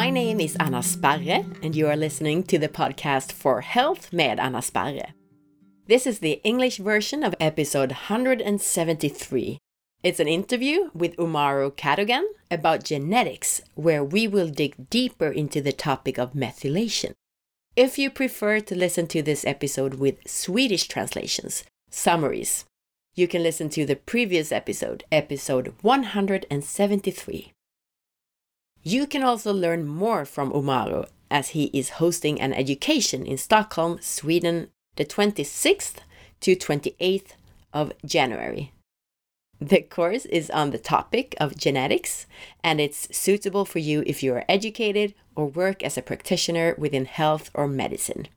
My name is Anna Sparre, and you are listening to the podcast for Health med Anna Sparre. This is the English version of episode 173. It's an interview with Umahro Cadogan about genetics, where we will dig deeper into the topic of methylation. If you prefer to listen to this episode with Swedish translations, summaries, you can listen to the previous episode, episode 173. You can also learn more from Umahro as he is hosting an education in Stockholm, Sweden, the 26th to 28th of January. The course is on the topic of genetics and it's suitable for you if you are educated or work as a practitioner within health or medicine.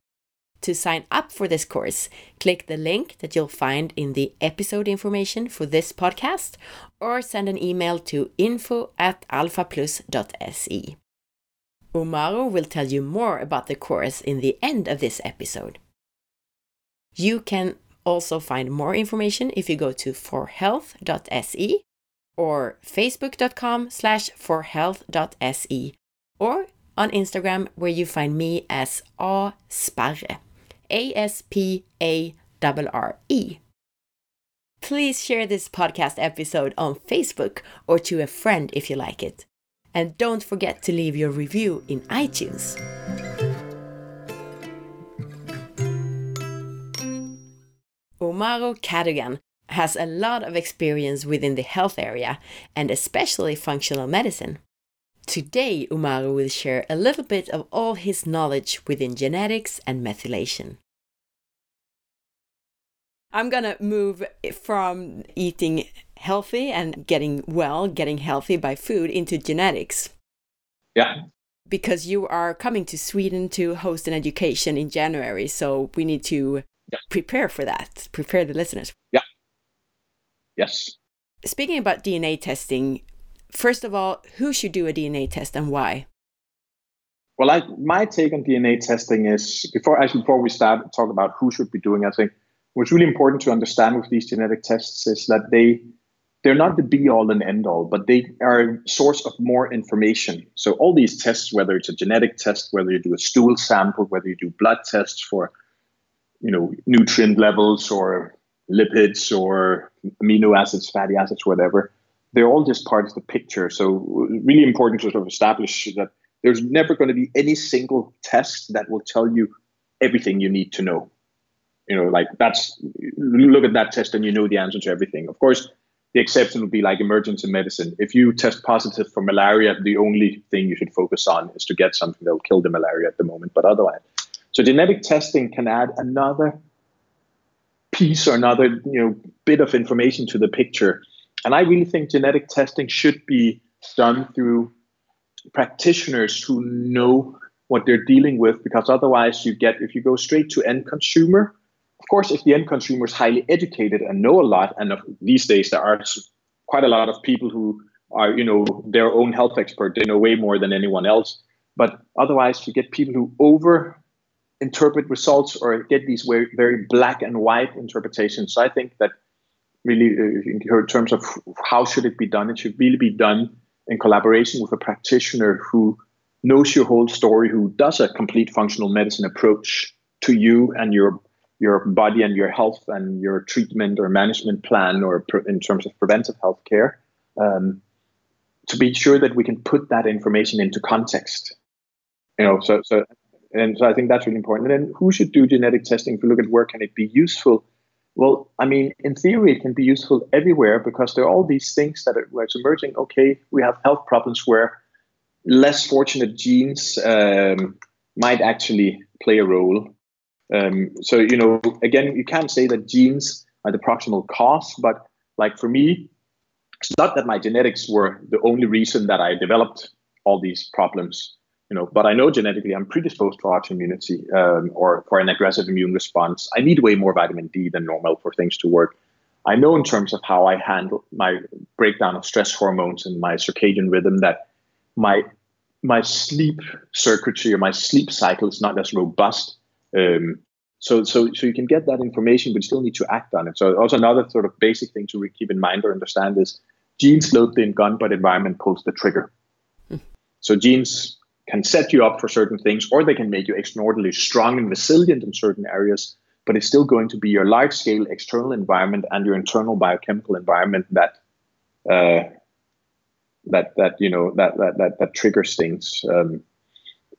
To sign up for this course, click the link that you'll find in the episode information for this podcast or send an email to info at alphaplus.se. Umahro will tell you more about the course in the end of this episode. You can also find more information if you go to forhealth.se or facebook.com slash forhealth.se or on Instagram where you find me as A Sparre. A S P A R R E. Please share this podcast episode on Facebook or to a friend if you like it. And don't forget to leave your review in iTunes. Umahro Cadogan has a lot of experience within the health area and especially functional medicine. Today, Umahro will share a little bit of all his knowledge within genetics and methylation. I'm gonna move from eating healthy and getting well, getting healthy by food into genetics. Yeah. Because you are coming to Sweden to host an education in January, so we need to yeah. prepare for that, prepare the listeners. Yeah. Yes. Speaking about DNA testing, first of all, who should do a DNA test and why? Well, I, my take on DNA testing is before actually before we start talk about who should be doing. I think what's really important to understand with these genetic tests is that they they're not the be all and end all, but they are a source of more information. So all these tests, whether it's a genetic test, whether you do a stool sample, whether you do blood tests for you know nutrient levels or lipids or amino acids, fatty acids, whatever. They're all just part of the picture. So really important to sort of establish that there's never going to be any single test that will tell you everything you need to know. You know, like that's look at that test and you know the answer to everything. Of course, the exception would be like emergency medicine. If you test positive for malaria, the only thing you should focus on is to get something that will kill the malaria at the moment. But otherwise, so genetic testing can add another piece or another you know bit of information to the picture. And I really think genetic testing should be done through practitioners who know what they're dealing with, because otherwise you get if you go straight to end consumer. Of course, if the end consumer is highly educated and know a lot, and these days there are quite a lot of people who are, you know, their own health expert. They know way more than anyone else. But otherwise, you get people who over interpret results or get these very, very black and white interpretations. So I think that really, uh, in terms of how should it be done, it should really be done in collaboration with a practitioner who knows your whole story, who does a complete functional medicine approach to you and your your body and your health and your treatment or management plan or in terms of preventive health care um, to be sure that we can put that information into context you know so so and so I think that's really important. And then who should do genetic testing? If you look at where can it be useful? Well, I mean, in theory, it can be useful everywhere because there are all these things that are where it's emerging. Okay, we have health problems where less fortunate genes um, might actually play a role. Um, so, you know, again, you can't say that genes are the proximal cause, but like for me, it's not that my genetics were the only reason that I developed all these problems you know, but I know genetically I'm predisposed to autoimmunity um, or for an aggressive immune response. I need way more vitamin D than normal for things to work. I know in terms of how I handle my breakdown of stress hormones and my circadian rhythm that my my sleep circuitry or my sleep cycle is not as robust. Um, so, so, so you can get that information, but you still need to act on it. So, also another sort of basic thing to keep in mind or understand is genes load the gun, but environment pulls the trigger. Hmm. So, genes can set you up for certain things, or they can make you extraordinarily strong and resilient in certain areas. But it's still going to be your large scale external environment and your internal biochemical environment that uh, that that you know that that that, that triggers things. Um,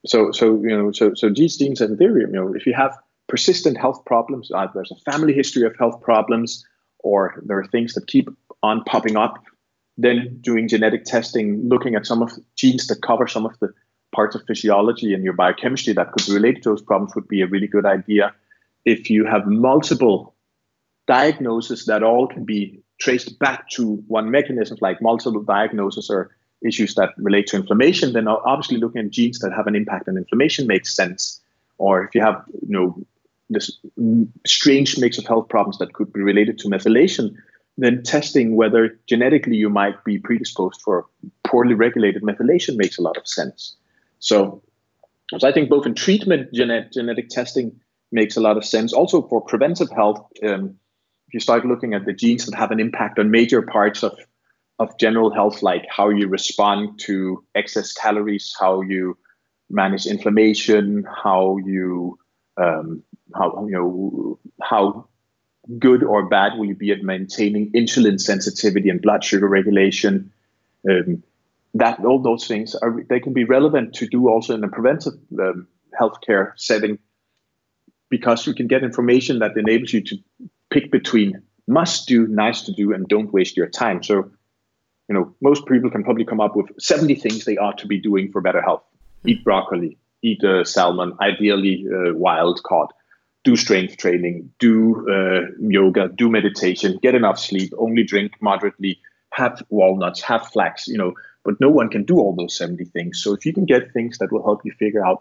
so so you know so so these things in theory, you know, if you have persistent health problems, either there's a family history of health problems, or there are things that keep on popping up, then doing genetic testing, looking at some of the genes that cover some of the parts of physiology and your biochemistry that could relate to those problems would be a really good idea. If you have multiple diagnoses that all can be traced back to one mechanism, like multiple diagnoses or issues that relate to inflammation, then obviously looking at genes that have an impact on inflammation makes sense. Or if you have, you know, this strange mix of health problems that could be related to methylation, then testing whether genetically you might be predisposed for poorly regulated methylation makes a lot of sense. So, so I think both in treatment, genet- genetic testing makes a lot of sense. Also for preventive health, um, if you start looking at the genes that have an impact on major parts of of general health, like how you respond to excess calories, how you manage inflammation, how you um, how you know how good or bad will you be at maintaining insulin sensitivity and blood sugar regulation. Um, that all those things are they can be relevant to do also in a preventive um, healthcare setting because you can get information that enables you to pick between must do, nice to do, and don't waste your time. So you know, most people can probably come up with 70 things they ought to be doing for better health. Eat broccoli, eat uh, salmon, ideally uh, wild caught, do strength training, do uh, yoga, do meditation, get enough sleep, only drink moderately, have walnuts, have flax, you know, but no one can do all those 70 things. So if you can get things that will help you figure out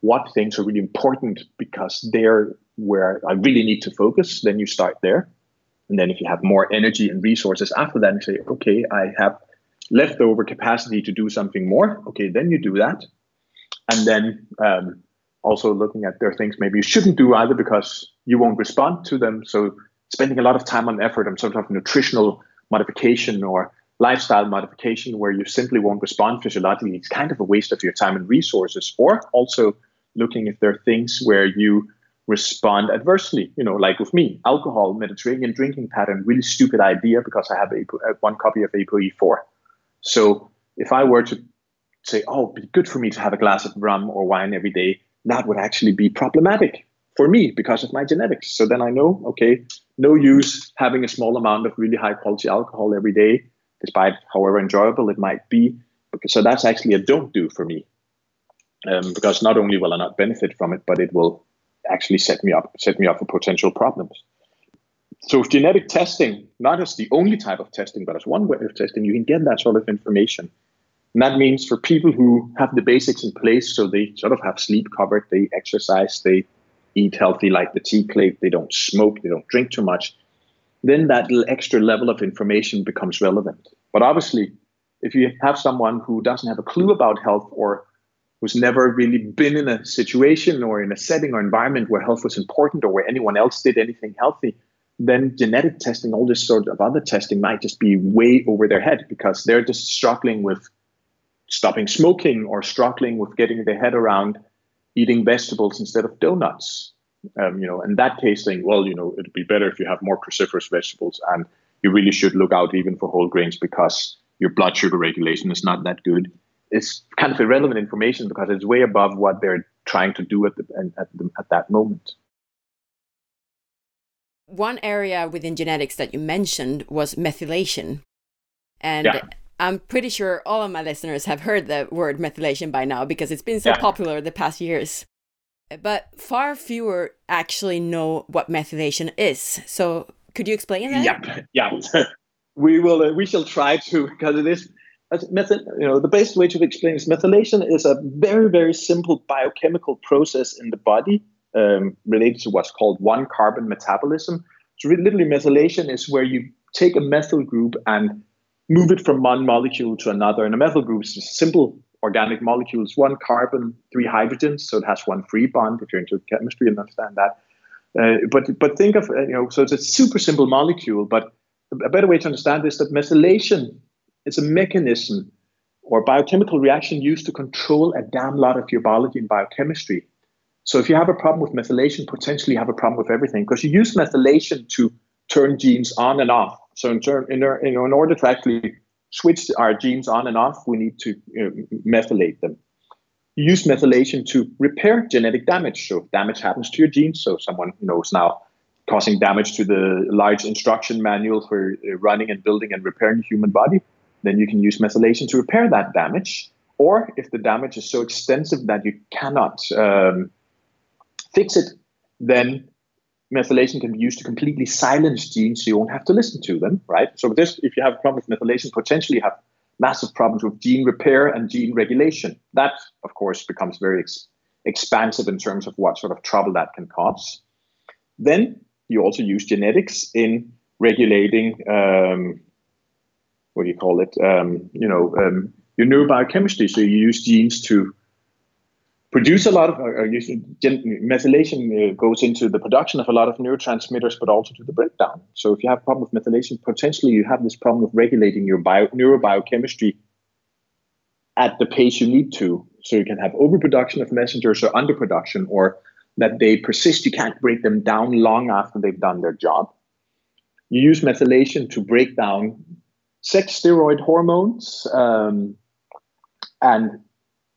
what things are really important because they're where I really need to focus, then you start there. And then if you have more energy and resources after that, and say, okay, I have leftover capacity to do something more. Okay, then you do that. And then um, also looking at there are things maybe you shouldn't do either because you won't respond to them. So spending a lot of time and effort on sort of nutritional modification or lifestyle modification where you simply won't respond physiologically, it's kind of a waste of your time and resources. Or also looking if there are things where you respond adversely. You know, like with me, alcohol, Mediterranean drinking pattern, really stupid idea because I have one copy of ApoE4. So if I were to say, oh, it'd be good for me to have a glass of rum or wine every day, that would actually be problematic for me because of my genetics. So then I know, okay, no use having a small amount of really high quality alcohol every day, despite however enjoyable it might be. So that's actually a don't do for me. Um, because not only will I not benefit from it, but it will actually set me up set me up for potential problems. So genetic testing, not as the only type of testing, but as one way of testing, you can get that sort of information. And that means for people who have the basics in place, so they sort of have sleep covered, they exercise, they eat healthy like the tea plate, they don't smoke, they don't drink too much, then that extra level of information becomes relevant. But obviously, if you have someone who doesn't have a clue about health or who's never really been in a situation or in a setting or environment where health was important or where anyone else did anything healthy, then genetic testing, all this sort of other testing might just be way over their head because they're just struggling with stopping smoking or struggling with getting their head around eating vegetables instead of donuts. Um, you know, in that case, saying, well, you know, it'd be better if you have more cruciferous vegetables, and you really should look out even for whole grains because your blood sugar regulation is not that good It's kind of irrelevant information because it's way above what they're trying to do at the, at, the, at that moment. One area within genetics that you mentioned was methylation. And yeah. I'm pretty sure all of my listeners have heard the word methylation by now because it's been so yeah. popular the past years. But far fewer actually know what methylation is. So could you explain that? Yeah, yeah. we will. Uh, we shall try to because it is method, you know, the best way to explain is methylation is a very, very simple biochemical process in the body um, related to what's called one carbon metabolism. So literally methylation is where you take a methyl group and move it from one molecule to another. And a methyl group is just simple organic molecules, one carbon, three hydrogens. So it has one free bond if you're into chemistry and understand that. Uh, but but think of you know so it's a super simple molecule. But a better way to understand this that methylation is a mechanism or biochemical reaction used to control a damn lot of your biology and biochemistry. So if you have a problem with methylation, potentially have a problem with everything because you use methylation to turn genes on and off. So in, turn, in, in order to actually switch our genes on and off, we need to you know, methylate them. You use methylation to repair genetic damage. So if damage happens to your genes, so someone you know is now causing damage to the large instruction manual for uh, running and building and repairing the human body, then you can use methylation to repair that damage. Or if the damage is so extensive that you cannot um, fix it, then methylation can be used to completely silence genes so you won't have to listen to them, right? So this, if you have a problem with methylation, potentially you have massive problems with gene repair and gene regulation. That, of course, becomes very ex- expansive in terms of what sort of trouble that can cause. Then you also use genetics in regulating, um, what do you call it? Um, you know, um, your neurobiochemistry. So you use genes to produce a lot of uh, methylation uh, goes into the production of a lot of neurotransmitters, but also to the breakdown. So if you have a problem with methylation, potentially you have this problem of regulating your bio, neurobiochemistry at the pace you need to. So you can have overproduction of messengers or underproduction, or that they persist. You can't break them down long after they've done their job. You use methylation to break down sex steroid hormones um, and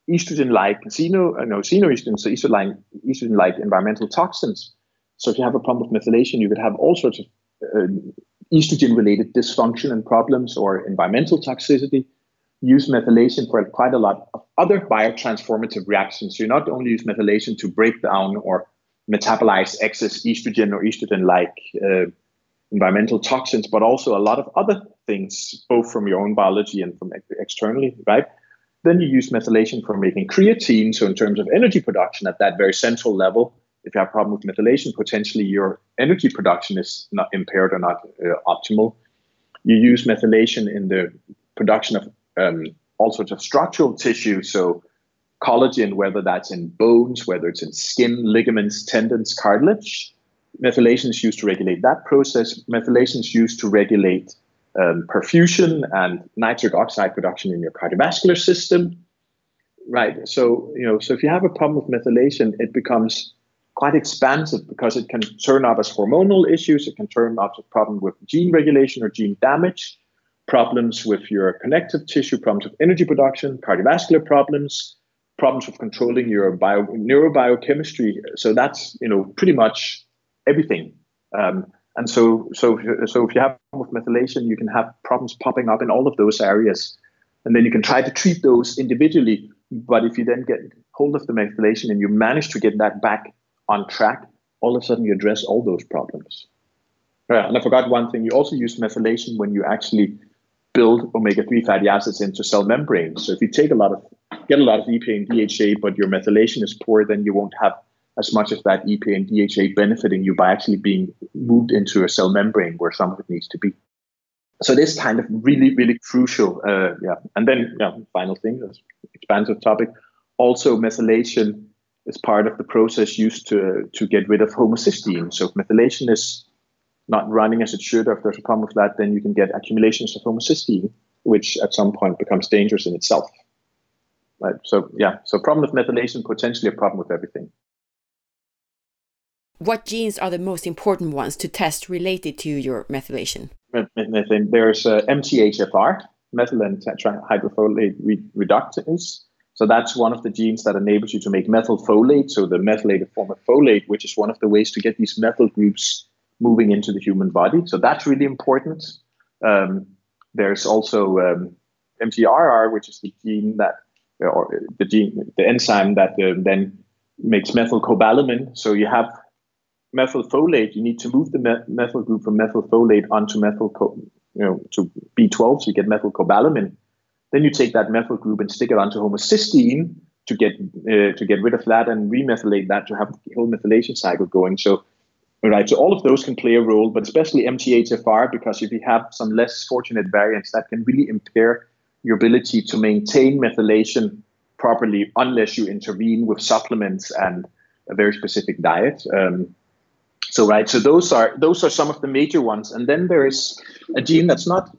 estrogen-like xeno, uh, no, xenoestrogen, so estrogen-like, estrogen-like environmental toxins. So if you have a problem with methylation, you could have all sorts of uh, estrogen-related dysfunction and problems or environmental toxicity. Use methylation for quite a lot of other biotransformative reactions. So you not only use methylation to break down or metabolize excess estrogen or estrogen-like uh, environmental toxins, but also a lot of other things, both from your own biology and from externally, right? Then you use methylation for making creatine. So in terms of energy production at that very central level, if you have a problem with methylation, potentially your energy production is not impaired or not uh, optimal. You use methylation in the production of um, all sorts of structural tissue. So collagen, whether that's in bones, whether it's in skin, ligaments, tendons, cartilage. Methylation is used to regulate that process. Methylation is used to regulate um, perfusion and nitric oxide production in your cardiovascular system right? So you know so if you have a problem with methylation it becomes quite expansive because it can turn up as hormonal issues. It can turn up as a problem with gene regulation or gene damage problems with your connective tissue problems with energy production cardiovascular problems problems with controlling your bio neurobiochemistry so that's you know pretty much everything. Um, and so, so, so if you have with methylation, you can have problems popping up in all of those areas, and then you can try to treat those individually. But if you then get hold of the methylation and you manage to get that back on track, all of a sudden you address all those problems. Yeah, and I forgot one thing. You also use methylation when you actually build omega-3 fatty acids into cell membranes. So if you take a lot of get a lot of EPA and DHA, but your methylation is poor, then you won't have as much as that EPA and DHA benefiting you by actually being moved into a cell membrane where some of it needs to be. So this kind of really, really crucial. Uh, yeah, and then yeah, final thing, expansive topic. Also, methylation is part of the process used to to get rid of homocysteine. So if methylation is not running as it should, or if there's a problem with that, then you can get accumulations of homocysteine, which at some point becomes dangerous in itself. Right. So yeah. So problem with methylation potentially a problem with everything. What genes are the most important ones to test related to your methylation? There's uh, MTHFR, methylene tetrahydrofolate re- reductase. So that's one of the genes that enables you to make methylfolate, so the methylated form of folate, which is one of the ways to get these methyl groups moving into the human body. So that's really important. Um, there's also um, MTRR, which is the gene that, or the gene, the enzyme that uh, then makes methylcobalamin. So you have methylfolate, you need to move the me- methyl group from methylfolate onto methyl, co- you know, to B12, so you get methylcobalamin. Then you take that methyl group and stick it onto homocysteine to get uh, to get rid of that and remethylate that to have the whole methylation cycle going. So, right, so all of those can play a role, but especially MTHFR because if you have some less fortunate variants, that can really impair your ability to maintain methylation properly unless you intervene with supplements and a very specific diet. Um, so right, so those are those are some of the major ones, and then there is a gene that's not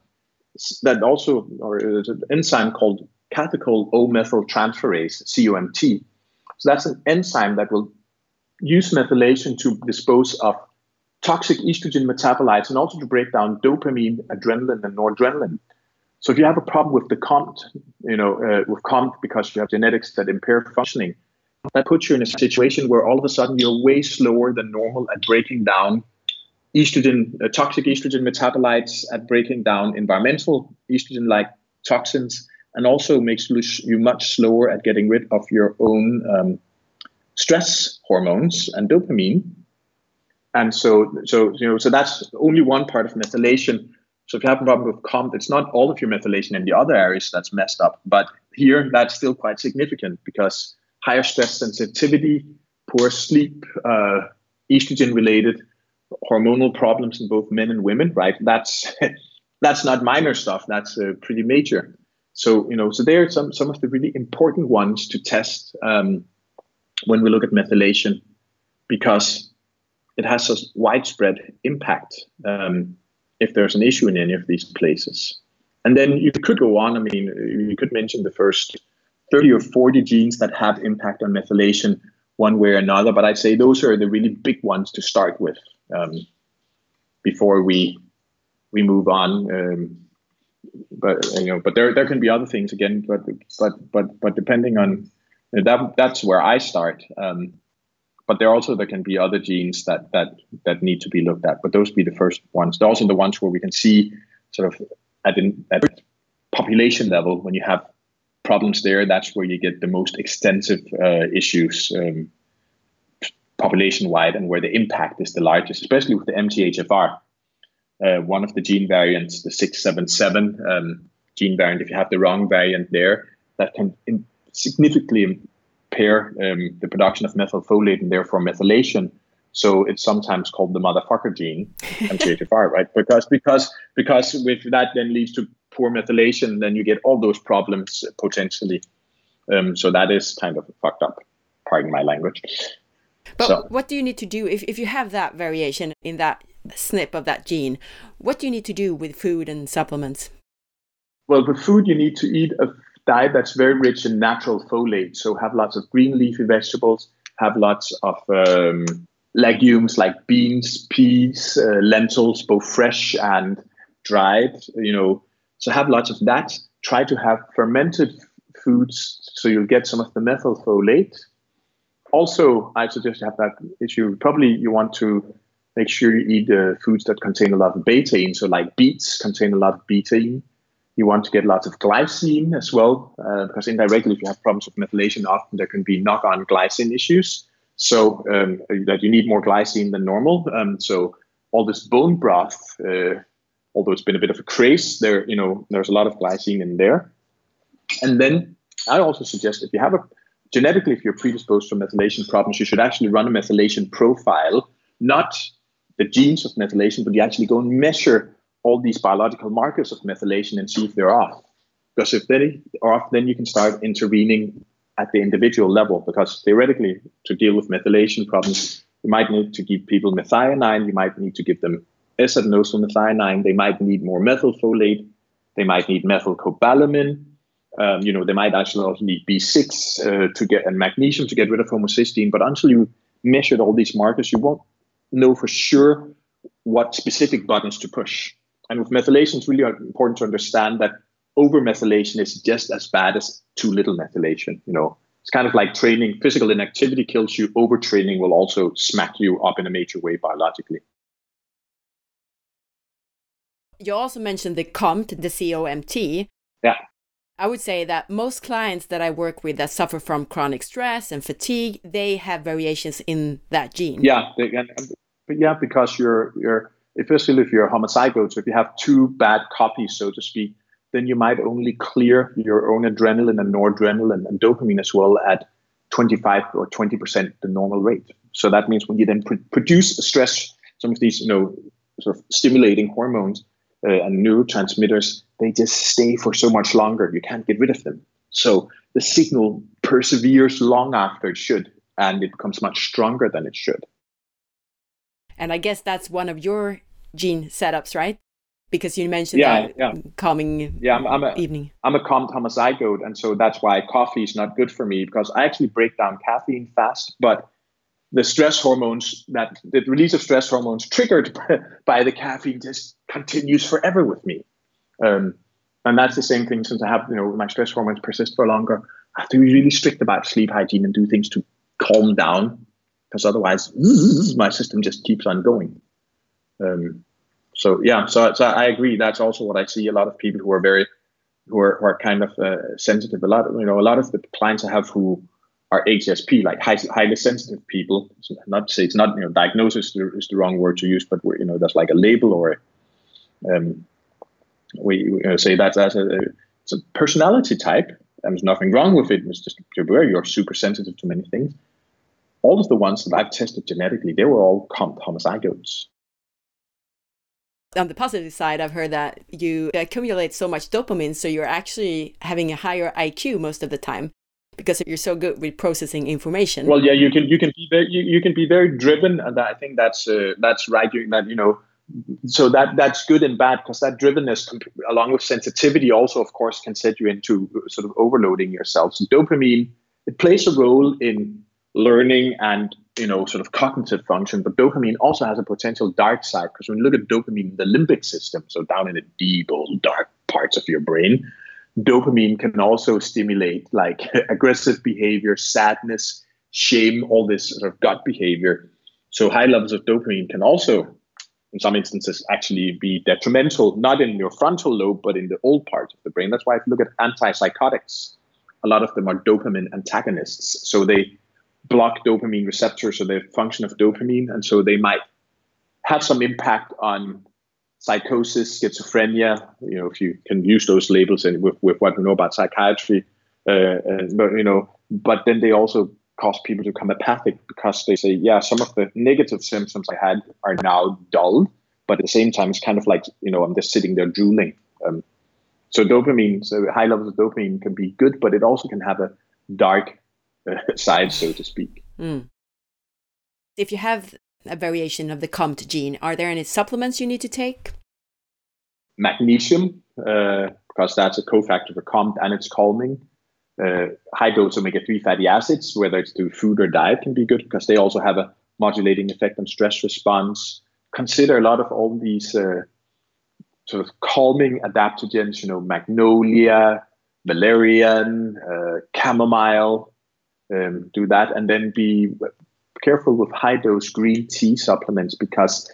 that also or an enzyme called catechol O-methyl transferase, COMT. So that's an enzyme that will use methylation to dispose of toxic estrogen metabolites and also to break down dopamine, adrenaline, and noradrenaline. So if you have a problem with the COMT, you know, uh, with COMT because you have genetics that impair functioning, that puts you in a situation where all of a sudden you're way slower than normal at breaking down estrogen, uh, toxic estrogen metabolites, at breaking down environmental estrogen-like toxins, and also makes you much slower at getting rid of your own um, stress hormones and dopamine. And so, so you know, so that's only one part of methylation. So if you have a problem with COMT, it's not all of your methylation in the other areas that's messed up, but here that's still quite significant because higher stress sensitivity, poor sleep, uh, estrogen-related hormonal problems in both men and women, right? That's that's not minor stuff. That's uh, pretty major. So you know, so there are some some of the really important ones to test um, when we look at methylation, because it has a widespread impact um, if there's an issue in any of these places. And then you could go on. I mean, you could mention the first 30 or 40 genes that have impact on methylation one way or another, but I'd say those are the really big ones to start with um, before we we move on. Um, but you know, but there there can be other things again. But but but but depending on that, that's where I start. Um, but there also there can be other genes that that that need to be looked at. But those be the first ones. They're also the ones where we can see sort of at an at population level when you have problems there. That's where you get the most extensive uh, issues. Um, population wide and where the impact is the largest, especially with the MTHFR. Uh, one of the gene variants, the 677 um, gene variant, if you have the wrong variant there, that can in- significantly impair um, the production of methylfolate and therefore methylation. So it's sometimes called the motherfucker gene, MTHFR, right? Because because because with that then leads to poor methylation, then you get all those problems potentially. Um, so that is kind of fucked up. Pardon my language. But so. what do you need to do if, if you have that variation in that SNP of that gene? What do you need to do with food and supplements? Well, with food, you need to eat a diet that's very rich in natural folate. So have lots of green leafy vegetables, have lots of um, legumes like beans, peas, uh, lentils, both fresh and dried. You know, so have lots of that. Try to have fermented foods so you'll get some of the methylfolate also, I suggest you have that issue. Probably you want to make sure you eat uh, foods that contain a lot of betaine. So, like beets contain a lot of betaine. You want to get lots of glycine as well, uh, because indirectly, if you have problems with methylation, often there can be knock on glycine issues. So, um, that you need more glycine than normal. Um, so, all this bone broth, uh, although it's been a bit of a craze, there, you know, there's a lot of glycine in there. And then I also suggest if you have a genetically, if you're predisposed to methylation problems, you should actually run a methylation profile, not the genes of methylation, but you actually go and measure all these biological markers of methylation and see if they're off. Because if they are off, then you can start intervening at the individual level. Because theoretically, to deal with methylation problems, you might need to give people methionine, you might need to give them S-adenosine methionine, they might need more methylfolate, they might need methylcobalamin, um, you know, they might actually also need B6 uh, to get and magnesium to get rid of homocysteine. But until you measured all these markers, you won't know for sure what specific buttons to push. And with methylation, it's really important to understand that over methylation is just as bad as too little methylation. You know, it's kind of like training. Physical inactivity kills you. Overtraining will also smack you up in a major way biologically. You also mentioned the COMT, the COMT. Yeah. I would say that most clients that I work with that suffer from chronic stress and fatigue, they have variations in that gene. Yeah, they, and, yeah, because you're you're especially if you're homozygote, so if you have two bad copies, so to speak, then you might only clear your own adrenaline and noradrenaline and dopamine as well at 25 or 20 percent the normal rate. So that means when you then pr- produce stress, some of these you know sort of stimulating hormones uh, and neurotransmitters they just stay for so much longer. You can't get rid of them. So the signal perseveres long after it should, and it becomes much stronger than it should. And I guess that's one of your gene setups, right? because you mentioned yeah, yeah. calming yeah, I'm, I'm a, evening. I'm a COMT homozygote, and so that's why coffee is not good for me because I actually break down caffeine fast, but the stress hormones that the release of stress hormones triggered by the caffeine just continues forever with me. Um, and that's the same thing since I have, you know, my stress hormones persist for longer. I have to be really strict about sleep hygiene and do things to calm down because otherwise my system just keeps on going. Um, so yeah, so, so I agree. That's also what I see. A lot of people who are very, who are, who are kind of uh, sensitive. A lot, you know, a lot of the clients I have who are HSP, like high, highly sensitive people. not to say it's not, you know, diagnosis is the wrong word to use, but you know, that's like a label or, um, we, we say that as a, it's a personality type. And there's nothing wrong with it. It's just where you're super sensitive to many things. All of the ones that I've tested genetically, they were all homozygotes on the positive side, I've heard that you accumulate so much dopamine, so you're actually having a higher IQ most of the time because you're so good with processing information. Well, yeah, you can you can be very you, you can be very driven, and I think that's uh, that's right. You, that you know, so that that's good and bad because that drivenness, along with sensitivity, also of course can set you into sort of overloading yourself. So dopamine it plays a role in learning and you know sort of cognitive function but dopamine also has a potential dark side because when you look at dopamine the limbic system so down in the deep old dark parts of your brain dopamine can also stimulate like aggressive behavior sadness shame all this sort of gut behavior. So high levels of dopamine can also in some instances actually be detrimental not in your frontal lobe but in the old part of the brain. That's why if you look at antipsychotics a lot of them are dopamine antagonists. So they block dopamine receptors or the function of dopamine, and so they might have some impact on psychosis, schizophrenia. You know, if you can use those labels and with, with what we know about psychiatry, uh, but you know, but then they also cause people to become apathic because they say, yeah, some of the negative symptoms I had are now dulled, but at the same time, it's kind of like you know, I'm just sitting there drooling. Um, so dopamine, so high levels of dopamine can be good, but it also can have a dark side, so to speak. Mm. If you have a variation of the COMT gene, are there any supplements you need to take? Magnesium, uh, because that's a cofactor for COMT and it's calming. Uh, high dose omega 3 fatty acids, whether it's through food or diet, can be good because they also have a modulating effect on stress response. Consider a lot of all these uh, sort of calming adaptogens, you know, magnolia, valerian, uh, chamomile, um, do that, and then be careful with high dose green tea supplements because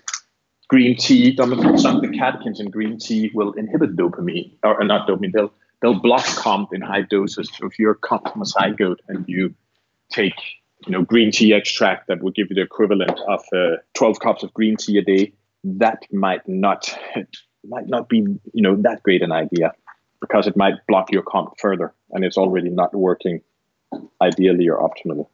green tea, some of the catechins in green tea will inhibit dopamine, or not dopamine, they'll, they'll block COMT in high doses. So if you're COMT and you take you know, green tea extract that would give you the equivalent of uh, 12 cups of green tea a day, that might not might not be you know that great an idea because it might block your COMT further, and it's already not working ideally or optimally.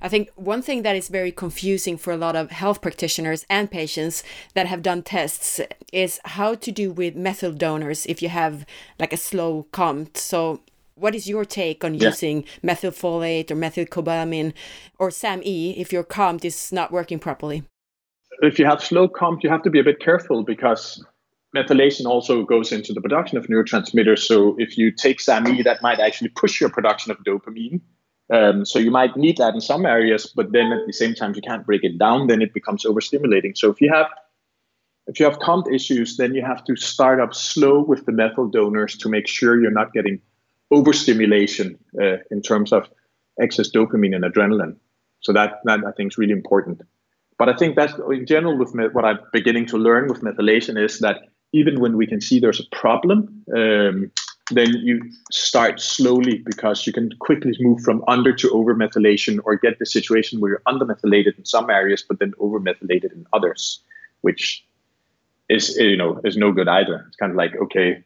I think one thing that is very confusing for a lot of health practitioners and patients that have done tests is how to do with methyl donors if you have like a slow COMT. So, what is your take on yeah. using methylfolate or methylcobalamin or SAMe if your COMT is not working properly? If you have slow COMT, you have to be a bit careful because methylation also goes into the production of neurotransmitters. So if you take SAMe, that might actually push your production of dopamine. Um, so you might need that in some areas, but then at the same time you can't break it down. Then it becomes overstimulating. So if you have if you have COMT issues, then you have to start up slow with the methyl donors to make sure you're not getting overstimulation uh, in terms of excess dopamine and adrenaline. So that that I think is really important. But I think that's in general with what I'm beginning to learn with methylation is that even when we can see there's a problem, um, then you start slowly because you can quickly move from under to over methylation or get the situation where you're under methylated in some areas, but then over methylated in others, which is you know is no good either. It's kind of like okay,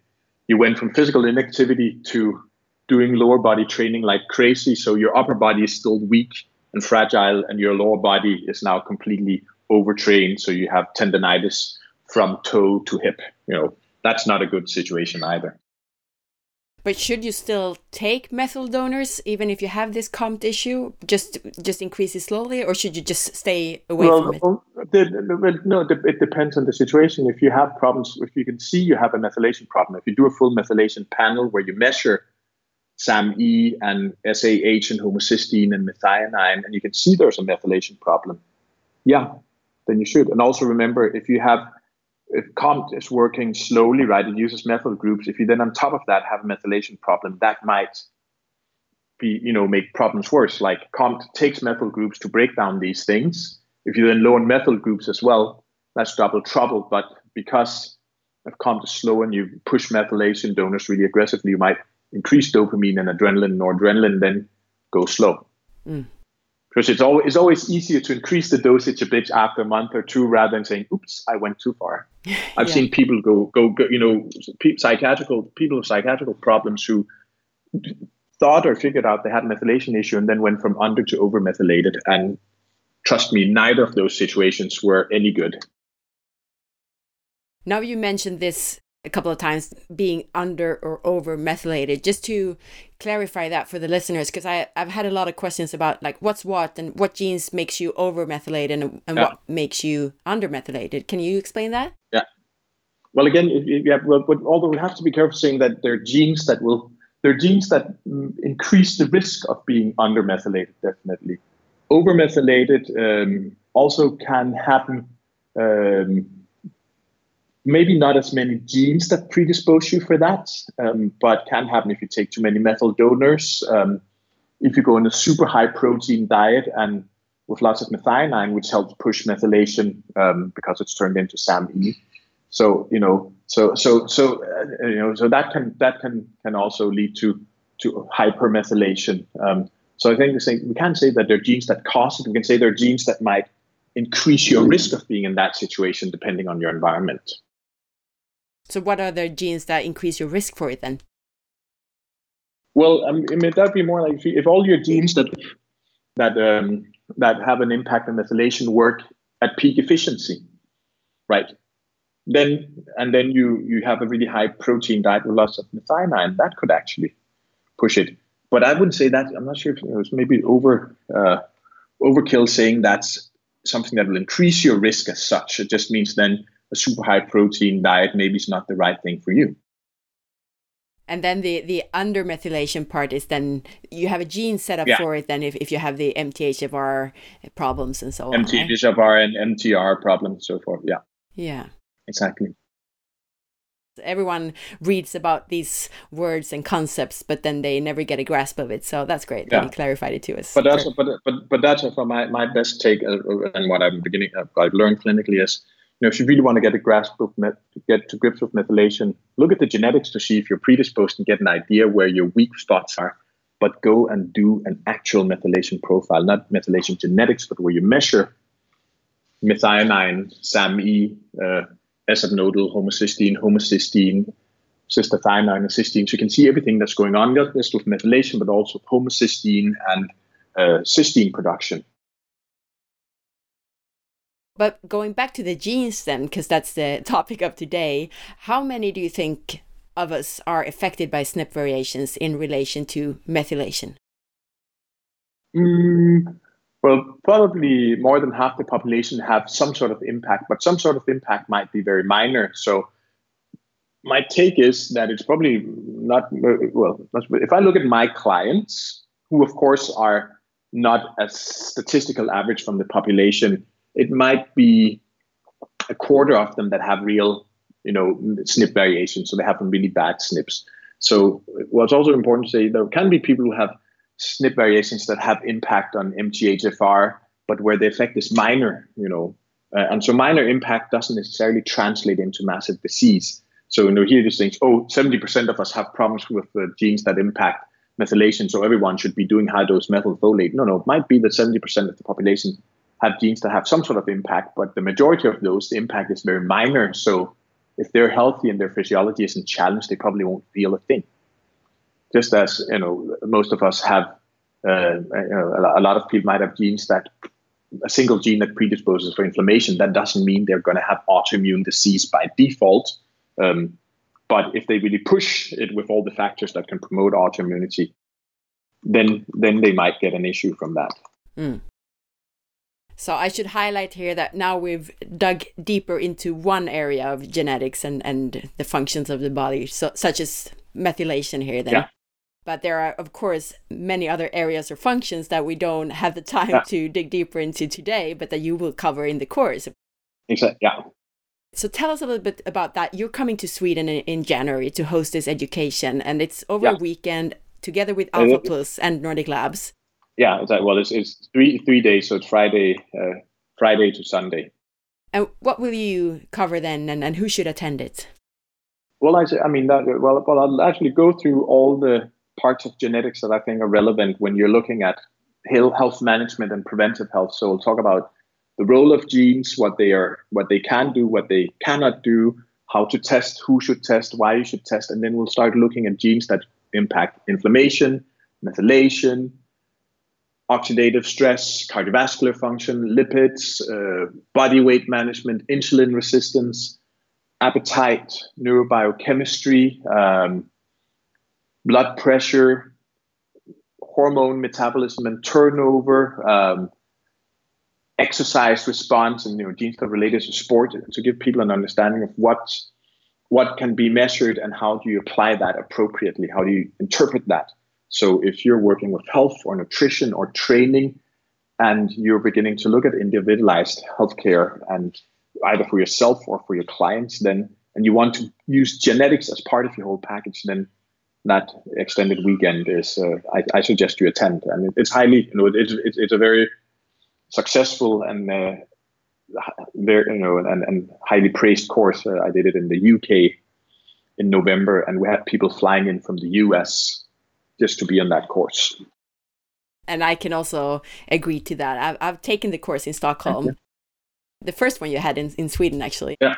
you went from physical inactivity to doing lower body training like crazy, so your upper body is still weak and fragile, and your lower body is now completely overtrained, so you have tendonitis from toe to hip. You know, that's not a good situation either. But should you still take methyl donors even if you have this COMT issue? Just just increase it slowly, or should you just stay away well, from it? Well, no, it depends on the situation. If you have problems, if you can see you have a methylation problem, if you do a full methylation panel where you measure SAMe and SAH and homocysteine and methionine, and you can see there's a methylation problem, yeah, then you should. And also remember, if you have if COMT is working slowly, right, it uses methyl groups. If you then on top of that have a methylation problem, that might be, you know, make problems worse. Like COMT takes methyl groups to break down these things. If you then low on methyl groups as well, that's double trouble. But because if COMT is slow and you push methylation donors really aggressively, you might increase dopamine and adrenaline, noradrenaline then go slow. Mm because it's always it's always easier to increase the dosage a bit after a month or two rather than saying, "Oops, I went too far." I've yeah. seen people go, go go you know people psychiatrical people with psychiatrical problems who thought or figured out they had a methylation issue and then went from under to over methylated and trust me neither of those situations were any good now you mentioned this a couple of times being under or over methylated just to clarify that for the listeners because I I've had a lot of questions about like what's what and what genes makes you over methylated and, and yeah. what makes you under methylated. Can you explain that? Yeah. Well again yeah well, but although we have to be careful saying that there are genes that will there are genes that mm, increase the risk of being under methylated definitely. Over methylated um, also can happen um, maybe not as many genes that predispose you for that, um, but can happen if you take too many methyl donors. Um, if you go on a super high protein diet and with lots of methionine, which helps push methylation um, because it's turned into SAMe. So you know, so so so uh, you know, so that can that can can also lead to to hypermethylation. Um, so I think we can't say that there are genes that cause it. We can say there are genes that might increase your risk of being in that situation depending on your environment. So, what are the genes that increase your risk for it then? Well, I mean, that'd be more like if, if all your genes that that um, that have an impact on methylation work at peak efficiency, right? Then and then you you have a really high protein diet with lots of methionine. That could actually push it. But I wouldn't say that. I'm not sure if it was maybe over uh, overkill saying that's something that will increase your risk as such. It just means then a super high protein diet maybe is not the right thing for you. And then the, the undermethylation part is then you have a gene set up yeah. for it then if, if you have the MTHFR problems and so on. MTHFR right? and MTR problems and so forth. Yeah. Yeah. Exactly. Everyone reads about these words and concepts, but then they never get a grasp of it. So that's great yeah. that you clarified it to us. But that's but but but that's from my, my best take uh, and what I'm beginning I've learned clinically is know, if you really want to get a grasp of met, get to grips with methylation, look at the genetics to see if you're predisposed and get an idea where your weak spots are. But go and do an actual methylation profile, not methylation genetics, but where you measure methionine, SAMe, uh, S-nodal, homocysteine, homocysteine, cystathionine, and cysteine. So you can see everything that's going on, not just with methylation, but also homocysteine and uh, cysteine production. But going back to the genes then, because that's the topic of today, how many do you think of us are affected by SNP variations in relation to methylation? Mm, well, probably more than half the population have some sort of impact, but some sort of impact might be very minor. So my take is that it's probably not well. If I look at my clients, who of course are not a statistical average from the population, it might be a quarter of them that have real, you know, SNP variations. So they have some really bad SNPs. So what's also important to say, there can be people who have SNP variations that have impact on MTHFR, but where the effect is minor, you know. Uh, and so minor impact doesn't necessarily translate into massive disease. So you know, here these things, oh, 70% of us have problems with the genes that impact methylation, so everyone should be doing high dose methylfolate. No, no, it might be that 70% of the population have genes that have some sort of impact, but the majority of those, the impact is very minor. So if they're healthy and their physiology isn't challenged, they probably won't feel a thing. Just as you know, most of us have, uh, you know, a lot of people might have genes that a single gene that predisposes for inflammation. That doesn't mean they're going to have autoimmune disease by default. Um, But if they really push it with all the factors that can promote autoimmunity, then then they might get an issue from that. Mm. So I should highlight here that now we've dug deeper into one area of genetics and, and the functions of the body, so, such as methylation here then. Yeah. But there are, of course, many other areas or functions that we don't have the time yeah. to dig deeper into today, but that you will cover in the course. Exactly. Yeah. So tell us a little bit about that. You're coming to Sweden in, in January to host this education, and it's over yeah. a weekend together with Alpha Plus and Nordic Labs. Yeah, exactly. Well, it's, it's three three days, so it's Friday uh, Friday to Sunday. And what will you cover then, and, and who should attend it? Well, I, I mean, that, well, well, I'll actually go through all the parts of genetics that I think are relevant when you're looking at health management and preventive health. So we'll talk about the role of genes, what they are, what they can do, what they cannot do, how to test, who should test, why you should test, and then we'll start looking at genes that impact inflammation, methylation, oxidative stress, cardiovascular function, lipids, uh, body weight management, insulin resistance, appetite, neurobiochemistry, um, blood pressure, hormone metabolism and turnover, um, exercise response, and you know genes that related to sport to give people an understanding of what what can be measured and how do you apply that appropriately? How do you interpret that? So if you're working with health or nutrition or training, and you're beginning to look at individualized healthcare and either for yourself or for your clients, then and you want to use genetics as part of your whole package, then that extended weekend is uh, I, I, suggest you attend, and it's highly you know it's it's, it's a very successful and uh, very you know and, and highly praised course. Uh, I did it in the UK in November, and we had people flying in from the US just to be on that course. And I can also agree to that. I've, I've taken the course in Stockholm, the first one you had in, in Sweden, actually. Yeah.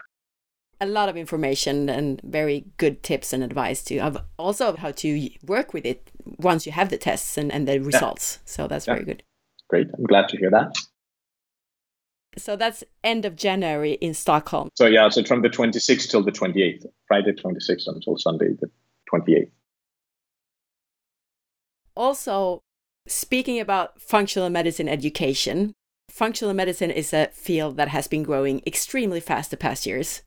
A lot of information and very good tips and advice to Of also how to work with it once you have the tests and, and the results. Yeah. So that's yeah. very good. Great. I'm glad to hear that. So that's end of January in Stockholm. So yeah, so from the 26th till the 28th, Friday 26th until Sunday the 28th. Also, speaking about functional medicine education, functional medicine is a field that has been growing extremely fast the past years.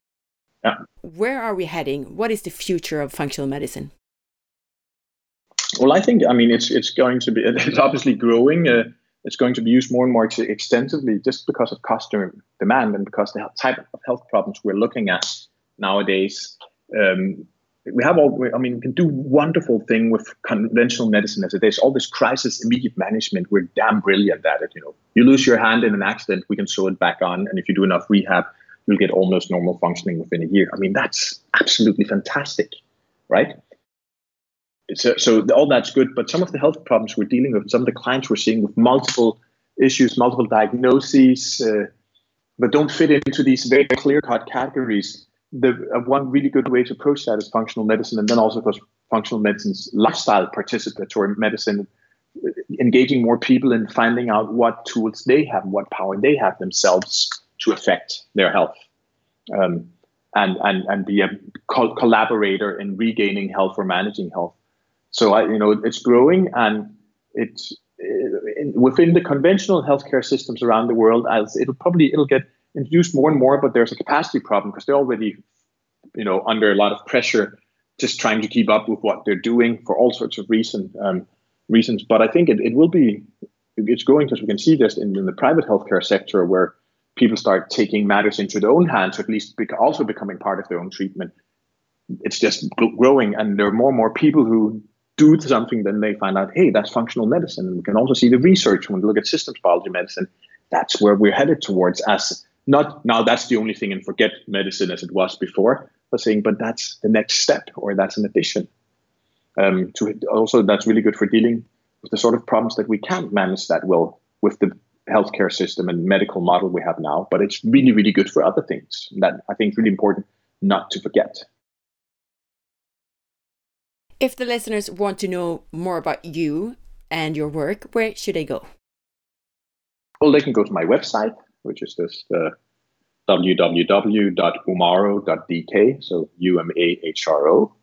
Yeah. Where are we heading? What is the future of functional medicine? Well, I think I mean it's it's going to be it's obviously growing. Uh, it's going to be used more and more extensively just because of customer demand and because the type of health problems we're looking at nowadays. Um, we have all, I mean, we can do wonderful thing with conventional medicine as it is. All this crisis immediate management, we're damn brilliant at it. You know, you lose your hand in an accident, we can sew it back on. And if you do enough rehab, you'll get almost normal functioning within a year. I mean, that's absolutely fantastic, right? So, so all that's good. But some of the health problems we're dealing with, some of the clients we're seeing with multiple issues, multiple diagnoses, uh, but don't fit into these very clear cut categories the uh, one really good way to approach that is functional medicine, and then also because functional medicine's lifestyle participatory medicine, uh, engaging more people in finding out what tools they have, what power they have themselves to affect their health, um, and and and be a co- collaborator in regaining health or managing health. So I, you know, it's growing and it's uh, within the conventional healthcare systems around the world. As it'll probably it'll get introduced more and more, but there's a capacity problem because they're already, you know, under a lot of pressure, just trying to keep up with what they're doing for all sorts of reason um, reasons. But I think it, it will be, it's growing because we can see this in, in, the private healthcare sector where people start taking matters into their own hands, or at least also becoming part of their own treatment. It's just growing, and there are more and more people who do something, then they find out, hey, that's functional medicine. And we can also see the research when we look at systems biology medicine. That's where we're headed towards as not now that's the only thing and forget medicine as it was before, but saying, but that's the next step or that's an addition. Um, to also that's really good for dealing with the sort of problems that we can't manage that well with the healthcare system and medical model we have now, but it's really, really good for other things. That I think is really important not to forget. If the listeners want to know more about you and your work, where should they go? Well, they can go to my website, which is just uh, www.umahro.dk, so U M A H R O.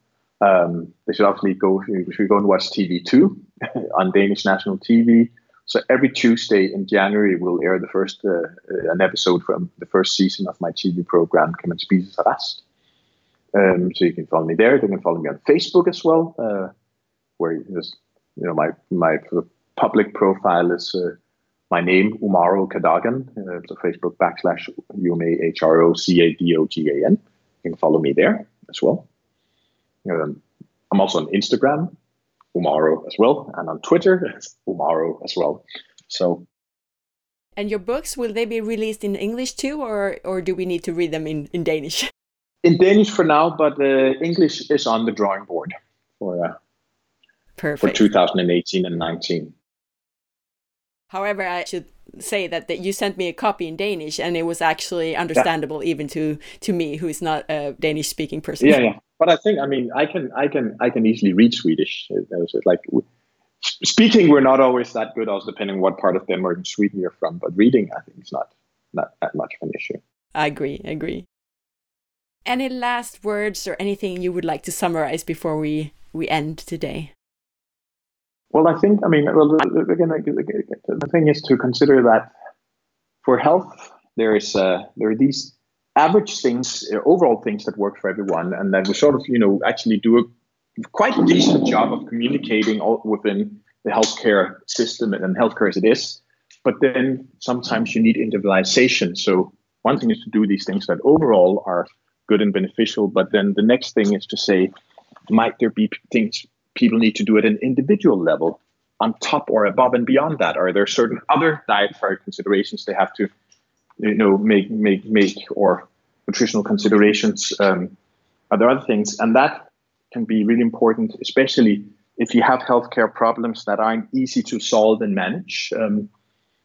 Um, they should obviously go, should we go and watch TV too on Danish national TV. So every Tuesday in January, we'll air the first uh, an episode from the first season of my TV program, Kan man spise rask? Um, so you can follow me there. They can follow me on Facebook as well, uh, where you, just, you know my my public profile is uh, my name Umahro Cadogan. Uh, so Facebook backslash U M A H R O C A D O G A N. You can follow me there as well. Um, I'm also on Instagram, Umahro as well, and on Twitter, Umahro as well. So. And your books will they be released in English too, or or do we need to read them in, in Danish? In Danish for now, but uh, English is on the drawing board for uh, Perfect. for 2018 and 19. However, I should say that, that you sent me a copy in Danish, and it was actually understandable yeah. even to to me, who is not a Danish speaking person. Yeah, yeah but I think I mean I can I can I can easily read Swedish. Uh, like speaking, we're not always that good, also depending on what part of Denmark and Sweden you're from. But reading, I think, is not not that much of an issue. I agree. I agree. Any last words or anything you would like to summarize before we we end today? Well, I think I mean, well, again, the thing is to consider that for health, there is uh, there are these average things, uh, overall things that work for everyone, and that we sort of, you know, actually do a quite decent job of communicating all within the healthcare system and healthcare as it is. But then sometimes you need individualization. So one thing is to do these things that overall are good and beneficial, but then the next thing is to say, might there be things people need to do it at an individual level on top or above and beyond that? Are there certain other dietary considerations they have to you know make make make or nutritional considerations um, are there other things and that can be really important especially if you have healthcare problems that aren't easy to solve and manage um,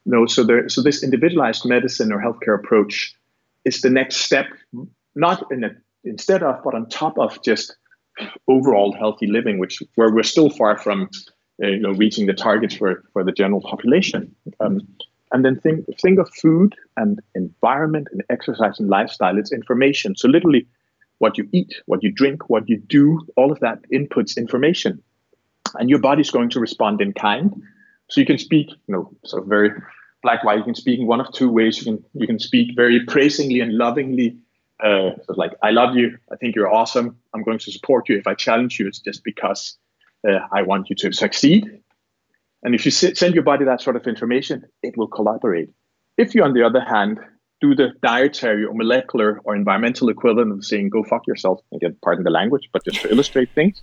you know so there so this individualized medicine or healthcare approach is the next step not in a, instead of but on top of just overall healthy living which where we're still far from uh, you know reaching the targets for for the general population um, and then think think of food and environment and exercise and lifestyle. It's information. So literally, what you eat, what you drink, what you do, all of that inputs information, and your body's going to respond in kind. So you can speak, you know, so very black white. You can speak in one of two ways. You can you can speak very praisingly and lovingly, uh, like I love you. I think you're awesome. I'm going to support you. If I challenge you, it's just because uh, I want you to succeed. And if you send your body that sort of information, it will collaborate. If you, on the other hand, do the dietary or molecular or environmental equivalent of saying "go fuck yourself," again, pardon the language, but just to illustrate things,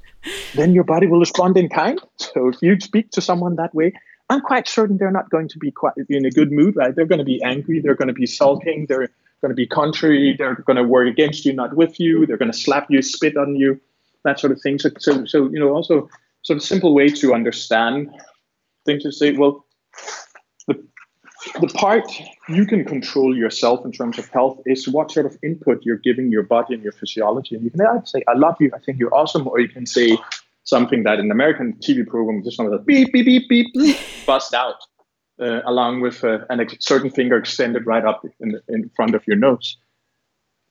then your body will respond in kind. So if you speak to someone that way, I'm quite certain they're not going to be quite in a good mood. Right? They're going to be angry. They're going to be sulking. They're going to be contrary. Mm-hmm. They're going to work against you, not with you. They're going to slap you, spit on you, that sort of thing. So, so, so you know, also sort of simple way to understand things to say, well, the, the part you can control yourself in terms of health is what sort of input you're giving your body and your physiology. And you can either say, I love you, I think you're awesome, or you can say something that in American TV program just one of the beep, beep, beep, beep, beep bust out, uh, along with uh, a certain finger extended right up in, the, in front of your nose.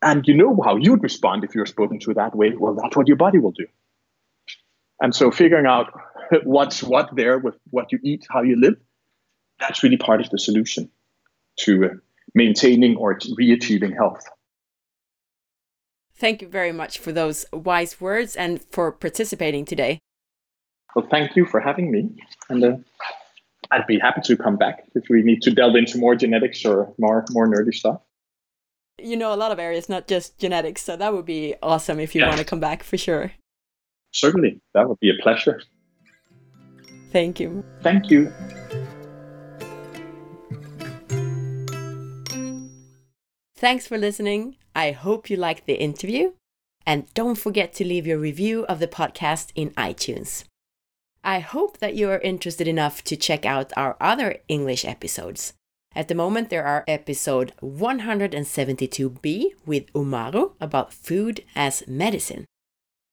And you know how you'd respond if you're spoken to that way. Well, that's what your body will do. And so figuring out what's what there with what you eat, how you live, that's really part of the solution to uh, maintaining or re-achieving health. Thank you very much for those wise words and for participating today. Well, thank you for having me. And uh, I'd be happy to come back if we need to delve into more genetics or more, more nerdy stuff. You know a lot of areas, not just genetics. So that would be awesome if you yeah. want to come back for sure. Certainly. That would be a pleasure. Thank you. Thank you. Thanks for listening. I hope you liked the interview. And don't forget to leave your review of the podcast in iTunes. I hope that you are interested enough to check out our other English episodes. At the moment, there are episode 172b with Umahro about food as medicine,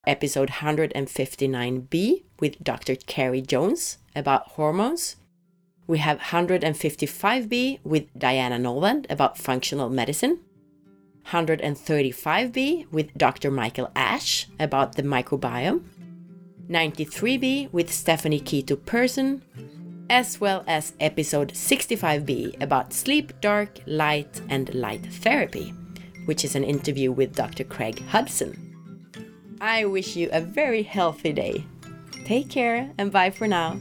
episode 159b with Dr. Carrie Jones about hormones. We have 155b with Diana Noland about functional medicine. 135B with Dr. Michael Ash about the microbiome, 93B with Stephanie Keto Person, as well as episode 65B about sleep, dark, light, and light therapy, which is an interview with Dr. Craig Hudson. I wish you a very healthy day. Take care and bye for now.